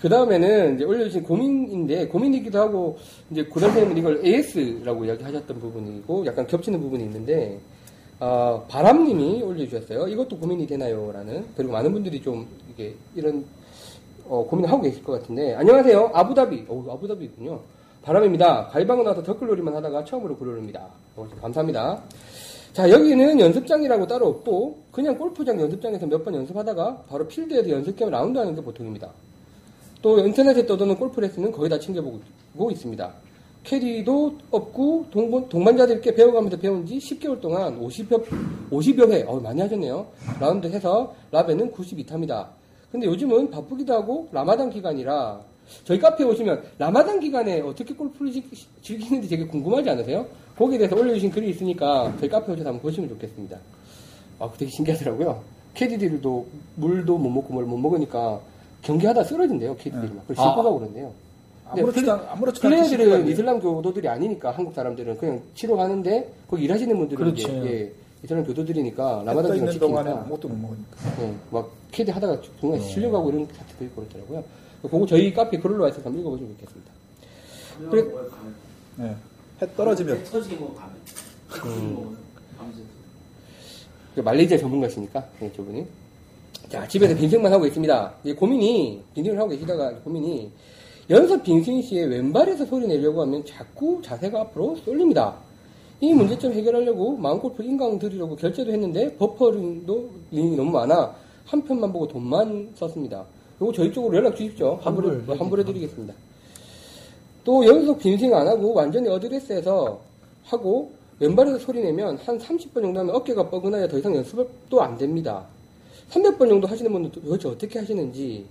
그 다음에는 이제 올려주신 고민인데, 고민이기도 하고, 이제 고단생님은 이걸 AS라고 이야기하셨던 부분이고, 약간 겹치는 부분이 있는데, 어, 바람님이 올려주셨어요. 이것도 고민이 되나요? 라는. 그리고 많은 분들이 좀, 이게, 이런, 어, 고민을 하고 계실 것 같은데, 안녕하세요. 아부다비. 어, 아부다비군요. 바람입니다. 가위방을 나서 덧글놀이만 하다가 처음으로 글을 올립니다. 어, 감사합니다. 자, 여기는 연습장이라고 따로 없고, 그냥 골프장 연습장에서 몇 번 연습하다가 바로 필드에서 연습 겸 라운드 하는 게 보통입니다. 또 인터넷에 떠도는 골프 레슨은 거의 다 챙겨보고 있습니다. 캐디도 없고 동, 동반자들께 배워가면서 배운 지 10개월 동안 50여, 50여 회, 어, 많이 하셨네요. 라운드 해서 라벤은 92타입니다. 근데 요즘은 바쁘기도 하고 라마단 기간이라 저희 카페에 오시면 라마단 기간에 어떻게 골프를 즐기는지 되게 궁금하지 않으세요? 거기에 대해서 올려주신 글이 있으니까 저희 카페에 오셔서 한번 보시면 좋겠습니다. 아, 되게 신기하더라고요. 캐디들도 물도 못 먹고 뭘 못 먹으니까 경기하다 쓰러진대요, 캐디들이 막. 그걸 씹고 가고 그런데요. 아무렇지도 않- 씹고 이슬람 교도들이 아니니까 한국 사람들은 그냥 치러 가는데 거기 일하시는 분들은 그렇지. 이제 예, 이슬람 교도들이니까 떠 라마단 기간 지키니까 아무것도 못 먹으니까. 예, 막 캐디 하다가 정말 실려가고 이런 사태도 있고 그렇더라고요. 그거 저희 카페 글을 와서 한번 읽어보시면 좋겠습니다. 그래- 네. 해 떨어지면 터지고 가면. 터지고 밤새. 그 말레이시아 전문가시니까 네, 저분이 자 집에서 빈생만 하고 있습니다. 이제 고민이 빈생을 하고 계시다가 고민이 연습 빈생 시에 왼발에서 소리 내려고 하면 자꾸 자세가 앞으로 쏠립니다. 이 문제점 해결하려고 마음골프 인강 들이려고 결제도 했는데 버퍼링도 링이 너무 많아 한 편만 보고 돈만 썼습니다. 요거 저희 쪽으로 연락 주십시오. 환불 환불해 드리겠습니다. 또 연속 빈생 안 하고 완전히 어드레스에서 하고 왼발에서 소리 내면 한 30번 정도 하면 어깨가 뻐근하여 더 이상 연습도 안 됩니다. 300번 정도 하시는 분들도 도대체 어떻게 하시는지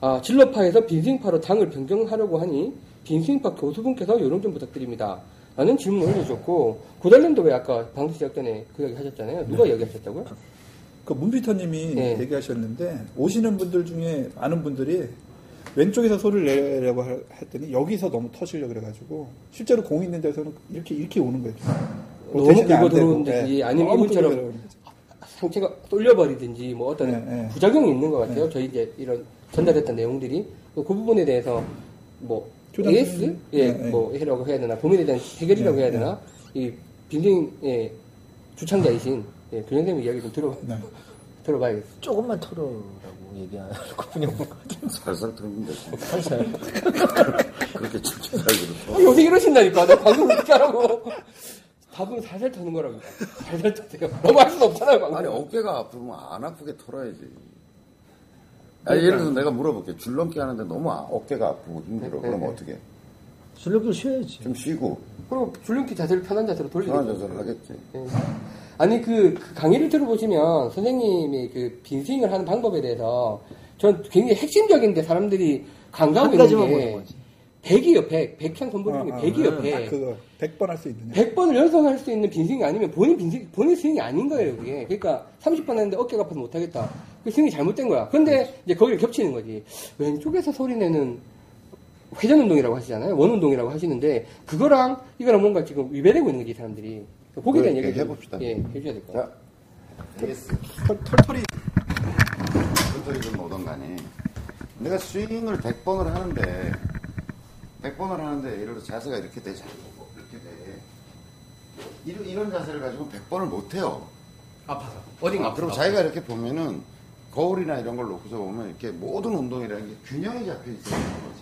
아, 진로파에서 빈스윙파로 당을 변경하려고 하니 빈스윙파 교수분께서 요령 좀 부탁드립니다. 라는 질문을 올려주셨고 고달님도 왜 아까 방송 시작 전에 그 얘기 하셨잖아요. 누가 얘기하셨다고요? 그 문피터님이 네. 얘기하셨는데 오시는 분들 중에 많은 분들이 왼쪽에서 소리를 내려고 하- 했더니 여기서 너무 터시려 그래가지고 실제로 공 있는 데서는 이렇게 이렇게 오는 거예요. 너무 되고, 들어오는지 네. 아니면 이분처럼 상체가 쏠려버리든지 뭐 어떤 네, 네. 부작용이 있는 것 같아요. 저희 이제 이런 전달했던 내용들이 그 부분에 대해서 뭐 AS 선생님? 예, 네, 네. 뭐 해라고 해야 되나 고민에 대한 해결이라고 네, 해야 되나 이 빈딩의 주창자이신 예, 교장님의 이야기 좀 들어 네. 들어봐야겠어요. 조금만 털어라고 얘기하거든요. 살살 들으면 되지. 살살. 그렇게 살기로 아, 요새 이러신다니까. 나 방송 어떻게 하라고. 답은 살살 터는 거라고. 살살 터세요. 너무 할 수는 없잖아요, 방송. 아니 어깨가 아프면 안 아프게 털어야지. 아니, 예를 들어서 내가 물어볼게. 줄넘기 하는데 너무 아- 어깨가 아프고 힘들어. 그럼 네. 어떻게? 실력도 쉬어야지. 좀 쉬고 그리고 줄넘기 자세를 편한 자세로 돌리겠죠. 편한 자세를 하겠지. 예. 아니 그, 그 강의를 들어보시면 선생님이 그 빈스윙을 하는 방법에 대해서 전 굉장히 핵심적인데 사람들이 간과하고 한 있는 가지만 보는 게 거지. 100이요 100 100향 선보리는 아, 아, 100이요 딱100 그거. 100번 할 수 있느냐. 100번을 연속할 수 있는 빈스윙이 아니면 본인 빈스윙 본인 스윙이 아닌 거예요 그게. 그러니까 30번 했는데 어깨가 아파서 못하겠다. 그 스윙이 잘못된 거야. 근데 이제 거기를 겹치는 거지. 왼쪽에서 소리 내는 회전 운동이라고 하시잖아요. 원 운동이라고 하시는데 그거랑 이거랑 뭔가 지금 위배되고 있는 거지 이 사람들이. 거기에 대한 그렇게 얘기 좀, 해봅시다. 예 해줘야 될것 같아요. 자, AS. 털, 털털이. 털털이든 뭐든 간에 내가 스윙을 100번을 하는데 100번을 하는데 예를 들어 자세가 이렇게 되잖아. 이렇게 돼. 이런, 이런 자세를 가지고 100번을 못 해요. 아파서 어딘가 아, 그리고 자기가 이렇게 보면은 거울이나 이런 걸 놓고서 보면 이렇게 모든 운동이라는 게 균형이 잡혀 있어야 되는 거지.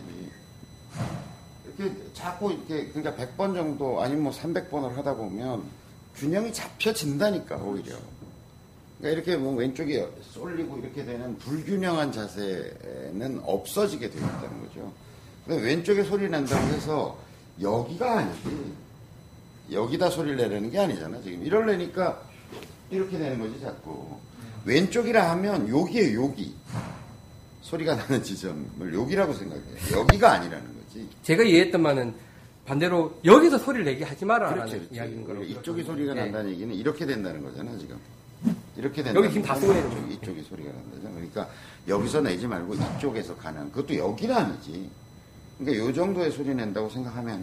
이렇게 자꾸 이렇게 그러니까 100번 정도 아니면 뭐 300번을 하다 보면 균형이 잡혀진다니까 오히려. 그러니까 이렇게 뭐 왼쪽이 쏠리고 이렇게 되는 불균형한 자세는 없어지게 되어 있다는 거죠. 왼쪽에 소리 난다고 해서 여기가 아니지. 여기다 소리를 내려는 게 아니잖아. 지금 이러려니까 이렇게 되는 거지 자꾸. 왼쪽이라 하면 여기에 여기. 소리가 나는 지점을 여기라고 생각해. 여기가 아니라는 거지. 제가 이해했던 말은 반대로 여기서 소리를 내게 하지 마라라는 그렇지, 그렇지. 이야기인 거로 이쪽이 소리가 예. 난다는 얘기는 이렇게 된다는 거잖아, 지금. 이렇게 된다. 여기 지금 다 쓰고 있는 이쪽, 이쪽이 소리가 난다죠. 그러니까 여기서 내지 말고 이쪽에서 가는. 그것도 여기는 아니지. 그러니까 요 정도의 소리 낸다고 생각하면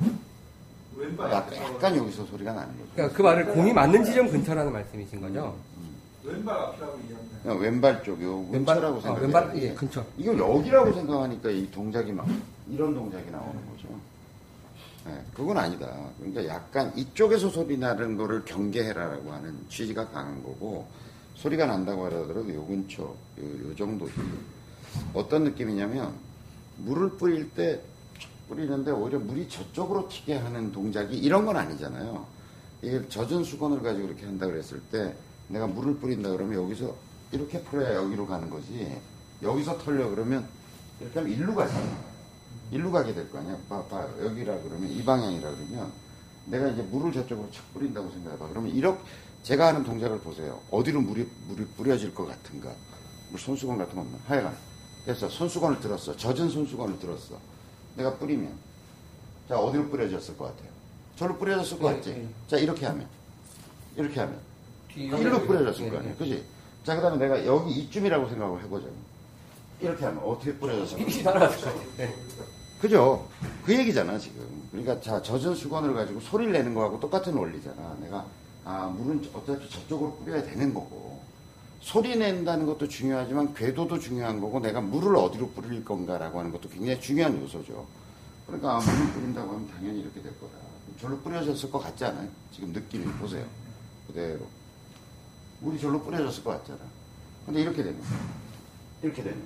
약- 약간 여기서 소리가 나는 거죠. 그러니까 그 말을 공이 맞는 지점 근처라는 말씀이신 거죠. 왼발 앞이라고 이해합니다. 왼발 쪽이요. 왼발, 근처라고 어, 생각해요. 왼발, 예, 근처. 이걸 여기라고 생각하니까 이 동작이 막 이런 동작이 나오는 거죠. 네, 그건 아니다. 그러니까 약간 이쪽에서 소리 나는 거를 경계해라라고 하는 취지가 강한 거고 소리가 난다고 하더라도 요 근처, 요, 요 정도. 어떤 느낌이냐면 물을 뿌릴 때 뿌리는데 오히려 물이 저쪽으로 튀게 하는 동작이 이런 건 아니잖아요. 이게 젖은 수건을 가지고 이렇게 한다 그랬을 때 내가 물을 뿌린다 그러면 여기서 이렇게 풀어야 여기로 가는 거지. 여기서 털려 그러면 이렇게 하면 일로 가잖아. 일로 가게 될 거 아니야. 봐, 봐. 여기라 그러면 이 방향이라 그러면 내가 이제 물을 저쪽으로 착 뿌린다고 생각해봐. 그러면 이렇게 제가 하는 동작을 보세요. 어디로 물이 물이 뿌려질 것 같은가? 뭐 손수건 같은 거 없나? 하여간 됐어. 손수건을 들었어. 젖은 손수건을 들었어. 내가 뿌리면 자 어디로 뿌려졌을 것 같아요? 저로 뿌려졌을 것 네, 같지? 네. 자 이렇게 하면 이렇게 하면 뒤- 일로 뿌려졌을 예, 거 아니에요. 예. 그지? 자, 그 다음에 내가 여기 이쯤이라고 생각을 해보자고. 이렇게 하면 어떻게 뿌려졌을 것 같아. 네. 그죠? 그 얘기잖아, 지금. 그러니까 자, 젖은 수건을 가지고 소리를 내는 거하고 똑같은 원리잖아. 내가, 아, 물은 어차피 저쪽으로 뿌려야 되는 거고. 소리 낸다는 것도 중요하지만 궤도도 중요한 거고 내가 물을 어디로 뿌릴 건가라고 하는 것도 굉장히 중요한 요소죠. 그러니까 아, 물을 뿌린다고 하면 당연히 이렇게 될 거다. 절로 뿌려졌을 것 같지 않아요? 지금 느낌이 보세요. 그대로. 물이 절로 뿌려졌을 것 같잖아. 근데 이렇게 되면 이렇게 되면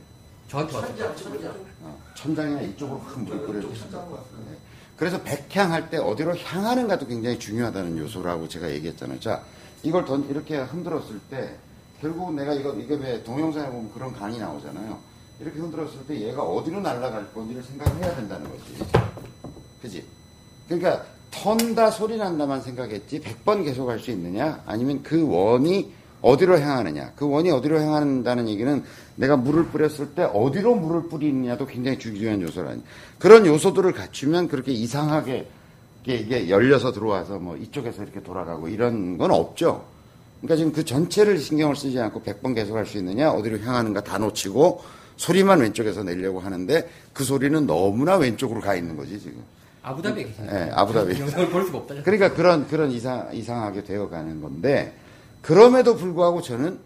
저한테 왔어요. 어, 천장이나 이쪽으로 큰 물이 뿌려졌을 것 같아요. 네. 그래서 백향할 때 어디로 향하는가도 굉장히 중요하다는 요소라고 제가 얘기했잖아요. 자, 이걸 던 이렇게 흔들었을 때 결국 내가 이거 이게 왜 동영상에 보면 그런 강이 나오잖아요. 이렇게 흔들었을 때 얘가 어디로 날아갈 건지를 생각해야 된다는 거지. 그지? 그러니까 턴다 소리 난다만 생각했지 100번 계속 할 수 있느냐 아니면 그 원이 어디로 향하느냐 그 원이 어디로 향한다는 얘기는 내가 물을 뿌렸을 때 어디로 물을 뿌리느냐도 굉장히 중요한 요소라니 그런 요소들을 갖추면 그렇게 이상하게 이게 열려서 들어와서 뭐 이쪽에서 이렇게 돌아가고 이런 건 없죠 그러니까 지금 그 전체를 신경을 쓰지 않고 100번 계속 할 수 있느냐 어디로 향하는가 다 놓치고 소리만 왼쪽에서 내려고 하는데 그 소리는 너무나 왼쪽으로 가 있는 거지 지금 아부다비에 계시네요. 예, 아부다비. 영상을 볼 수가 없다. 그러니까 그런 그런 이상 이상하게 되어 가는 건데 그럼에도 불구하고 저는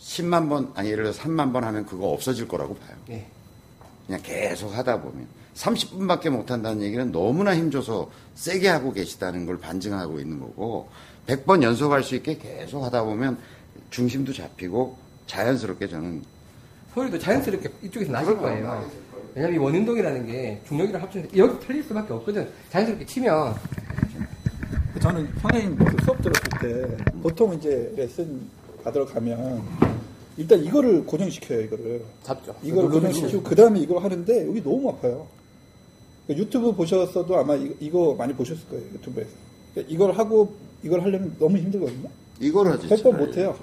10만 번 아니 예를 들어 서 3만 번 하면 그거 없어질 거라고 봐요. 네. 그냥 계속 하다 보면 30분밖에 못 한다는 얘기는 너무나 힘줘서 세게 하고 계시다는 걸 반증하고 있는 거고 100번 연속할 수 있게 계속 하다 보면 중심도 잡히고 자연스럽게 저는 소리도 자연스럽게 이쪽에서 나실 거예요. 왜냐면 이 원운동이라는 게 중력이랑 합쳐서 여기 틀릴 수밖에 없거든. 자연스럽게 치면 저는 선생님 그 수업 들었을 때 보통 이제 레슨 받으러 가면 일단 이거를 고정시켜요 이거를 잡죠. 이걸 고정시키고 그 다음에 이걸 하는데 여기 너무 아파요. 그러니까 유튜브 보셨어도 아마 이거, 이거 많이 보셨을 거예요 유튜브에서. 그러니까 이걸 하고 이걸 하려면 너무 힘들거든요. 이걸 하지. 100번 못해요.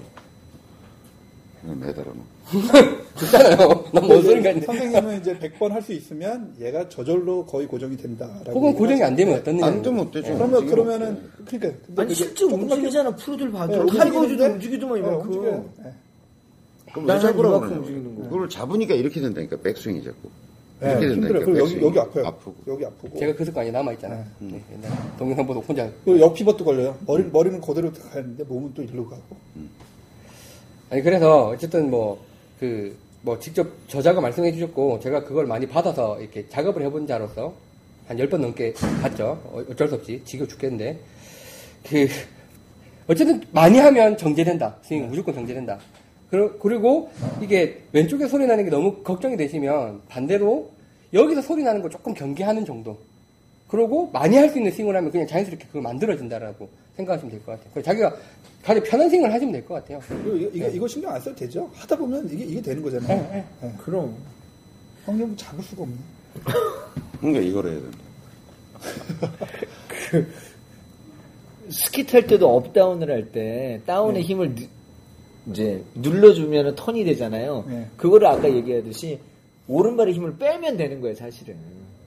매달아 놓고. 좋잖아요. 난뭔 소린가 했는데. 선생님은 이제 100번 할 수 있으면 얘가 저절로 거의 고정이 된다라고. 혹은 고정이 안 되면 어떤 안 일이 되면 어때죠? 그러면 움직이면 그러면은 그러니까 아니 실제 움직이잖아 프로들 봐도 네, 칼거지도 움직이더만 네, 이만큼 움직여요. 네. 그럼 나는 왜 잡으라고 이만큼 그러냐고. 움직이는 거. 그걸 잡으니까 이렇게 된다니까 백스윙이 자꾸. 네, 이렇게 힘들어요. 된다니까 그리고 여기. 여기 아파요. 아프고. 여기 아프고. 제가 그 습관이 남아있잖아요. 네, 옛날에 동영상 보고 혼자. 그리고 역피벗도 걸려요. 머리, 머리는 그대로 가는데 몸은 또 일로 가고. 아니, 그래서 어쨌든 뭐, 그, 뭐 직접 저자가 말씀해 주셨고, 제가 그걸 많이 받아서 이렇게 작업을 해본 자로서 한 10번 넘게 봤죠. 어- 어쩔 수 없이. 지겨 죽겠는데. 그, 어쨌든 많이 하면 정제된다. 스윙 무조건 정제된다. 그리고 이게 왼쪽에 소리 나는 게 너무 걱정이 되시면 반대로 여기서 소리 나는 걸 조금 경계하는 정도. 그러고 많이 할 수 있는 스윙을 하면 그냥 자연스럽게 그거 만들어진다라고 생각하시면 될 것 같아요. 그리고 자기가 가장 편한 스윙을 하시면 될 것 같아요. 이거, 이거, 이거 신경 안 써도 되죠? 하다 보면 이게, 이게 되는 거잖아요. 네, 네. 그럼 형님 잡을 수가 없네. 그러니까 이걸 해야 된다. 스키 탈 때도 up down을 할 때 다운의 힘을 누- 이제 눌러주면 턴이 되잖아요. 네. 그거를 아까 얘기하듯이 오른발의 힘을 빼면 되는 거예요, 사실은.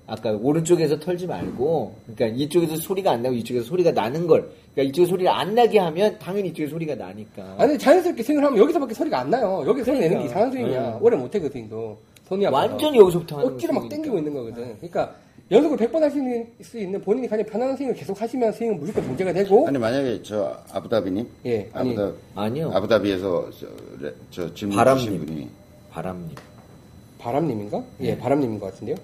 아까 오른쪽에서 털지 말고, 그러니까 이쪽에서 소리가 안 나고 이쪽에서 소리가 나는 걸, 그러니까 이쪽에 소리가 안 나게 하면 당연히 이쪽에 소리가 나니까. 아니 자연스럽게 스윙을 하면 여기서밖에 소리가 안 나요. 여기 소리 내는 게 그러니까. 이상한 스윙이야. 네. 오래 못해 그 스윙도. 손이 아파서. 완전히 여기서부터 억지로 막. 당기고 있는 거거든. 그러니까 연속으로 100번 하실 수 있는 본인이 가장 편안한 스윙을 계속 하시면 스윙은 무조건 정제가 되고 아니 만약에 저 아부다비님, 예, 아니, 아부다 아니요. 아부다비에서 저, 레- 저 질문 바람님. 주신 분이 바람님. 바람님인가? 네. 예, 바람님인 것 같은데요.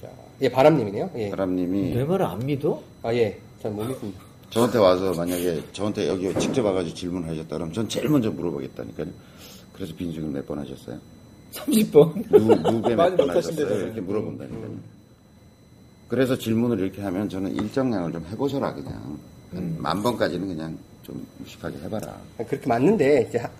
자, 예, 바람님이네요. 예. 바람님이 내 말을 안 믿어? 아, 예. 전못 믿습니다. 저한테 와서 만약에 저한테 여기 직접 와가지고 질문하셨다 그러면 전 제일 먼저 물어보겠다니까요. 그래서 빈증을 몇 번 하셨어요? 30번. 누, 누구에 많이 몇번못 하신대잖아요. 하셨어요? 이렇게 물어본다니까요. 그래서 질문을 이렇게 하면 저는 일정량을 좀 해보셔라 그냥 한만 번까지는 그냥 좀 무식하게 해봐라. 그렇게 맞는데, 이제, 하-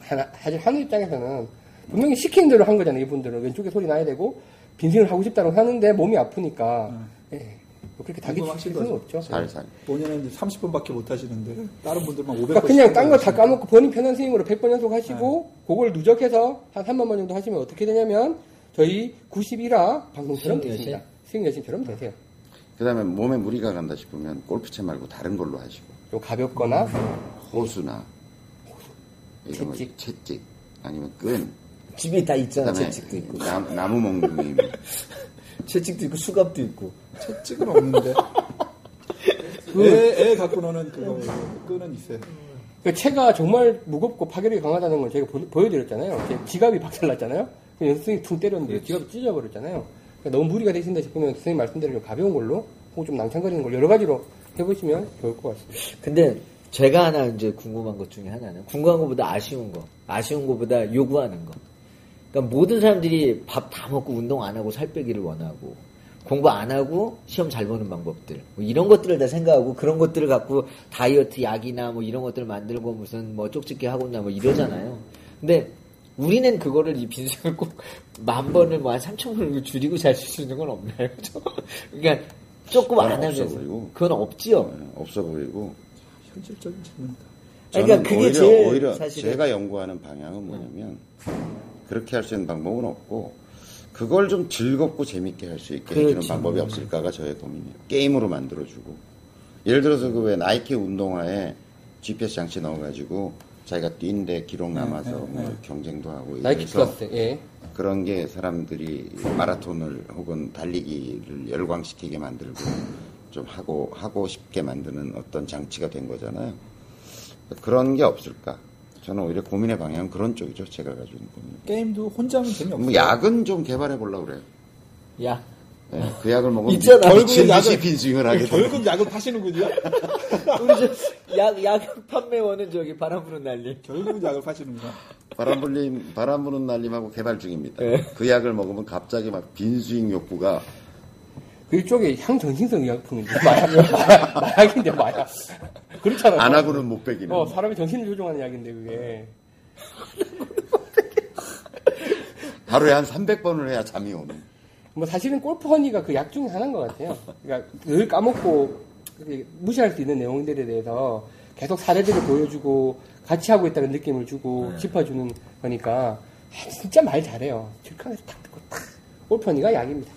사실 한우 입장에서는 분명히 시킨 대로 한 거잖아요, 이분들은. 왼쪽에 소리 나야 되고, 빈승을 하고 싶다고 하는데 몸이 아프니까, 예. 뭐 그렇게 다기 칠 수는 거죠. 없죠. 살살. 본인은 이제 30분밖에 못 하시는데 다른 분들만 500번. 그러니까 그냥 딴 거 다 까먹고 본인 편한 스윙으로 100번 연속 하시고 그걸 누적해서 한 3만 번 정도 하시면 어떻게 되냐면 저희 91화 방송처럼 되십니다. 스윙 여신처럼 되세요. 그 다음에 몸에 무리가 간다 싶으면 골프채 말고 다른 걸로 하시고 좀 가볍거나 호수나 이런 거 채찍. 채찍 아니면 끈 집에 다 있잖아. 그다음에 채찍도 있고. 나, 나무 몽둥이 채찍도 있고 수갑도 있고. 채찍은 없는데. 애, 애 갖고 노는 그거 끈은 있어요. 그 채가 정말 무겁고 파괴력이 강하다는 걸 제가 보, 여드렸잖아요 지갑이 박살났잖아요. 그 연습생이 퉁 때렸는데 지갑이 찢어버렸잖아요. 그러니까 너무 무리가 되신다 싶으면 선생님 말씀대로 좀 가벼운 걸로 혹은 좀 낭창거리는 걸 여러 가지로 해보시면 좋을 것 같습니다. 근데 제가 하나 이제 궁금한 것 중에 하나는 궁금한 것보다 아쉬운 거, 아쉬운 것보다 요구하는 거. 그러니까 모든 사람들이 밥 다 먹고 운동 안 하고 살 빼기를 원하고 공부 안 하고 시험 잘 보는 방법들 뭐 이런 것들을 다 생각하고 그런 것들을 갖고 다이어트 약이나 뭐 이런 것들을 만들고 무슨 뭐 쪽집게 하고나 뭐 이러잖아요. 근데 우리는 그거를 이 빈승을 꼭 만 번을 뭐한 삼천 번을 줄이고 잘 수 있는 건 없나요? 그러니까 조금 안 하면서 보이고. 그건 없지요. 네, 없어 보이고 현실적인 질문이다. 그러니까 그게 오히려, 제일 오히려 사실은- 제가 연구하는 방향은 뭐냐면 그렇게 할 수 있는 방법은 없고 그걸 좀 즐겁고 재밌게 할 수 있게 해주는 그렇죠. 방법이 없을까가 저의 고민이에요. 게임으로 만들어주고 예를 들어서 그 왜 나이키 운동화에 GPS 장치 넣어가지고 자기가 뛴데 기록 남아서 뭐 경쟁도 하고 나이키 플러스, 예. 그런 게 사람들이 마라톤을 혹은 달리기를 열광시키게 만들고 좀 하고 하고 싶게 만드는 어떤 장치가 된 거잖아요. 그런 게 없을까? 저는 오히려 고민의 방향은 그런 쪽이죠. 제가 가지고 있는 고민. 게임도 혼자 하면 재미없어요. 뭐 약은 좀 개발해 보려고 그래요. 야, 네, 그 약을 먹으면 있잖아. 듯이 약을- 빈스윙을 하게 돼요. 결국 약을 파시는군요. 우리 저 약, 약 판매원은 저기 바람 부는 날림. 결국은 약을 파시는구나. 바람 불림, 바람 부는 날림하고 개발 중입니다. 네. 그 약을 먹으면 갑자기 막 빈스윙 욕구가 그쪽에 향정신성 의약품인데 마약, 마약, 마약인데 마약. 그렇잖아요. 안 하고는 못 베기는. 어, 사람의 정신을 조종하는 약인데 그게. 하루에 한 300번을 해야 잠이 오는. 뭐 사실은 골프 허니가 그 약 중에 하나인 것 같아요. 그러니까 늘 까먹고 무시할 수 있는 내용들에 대해서 계속 사례들을 보여주고 같이 하고 있다는 느낌을 주고 짚어주는 거니까 아, 진짜 말 잘해요. 질칸에서 탁 듣고 탁 골프 허니가 약입니다.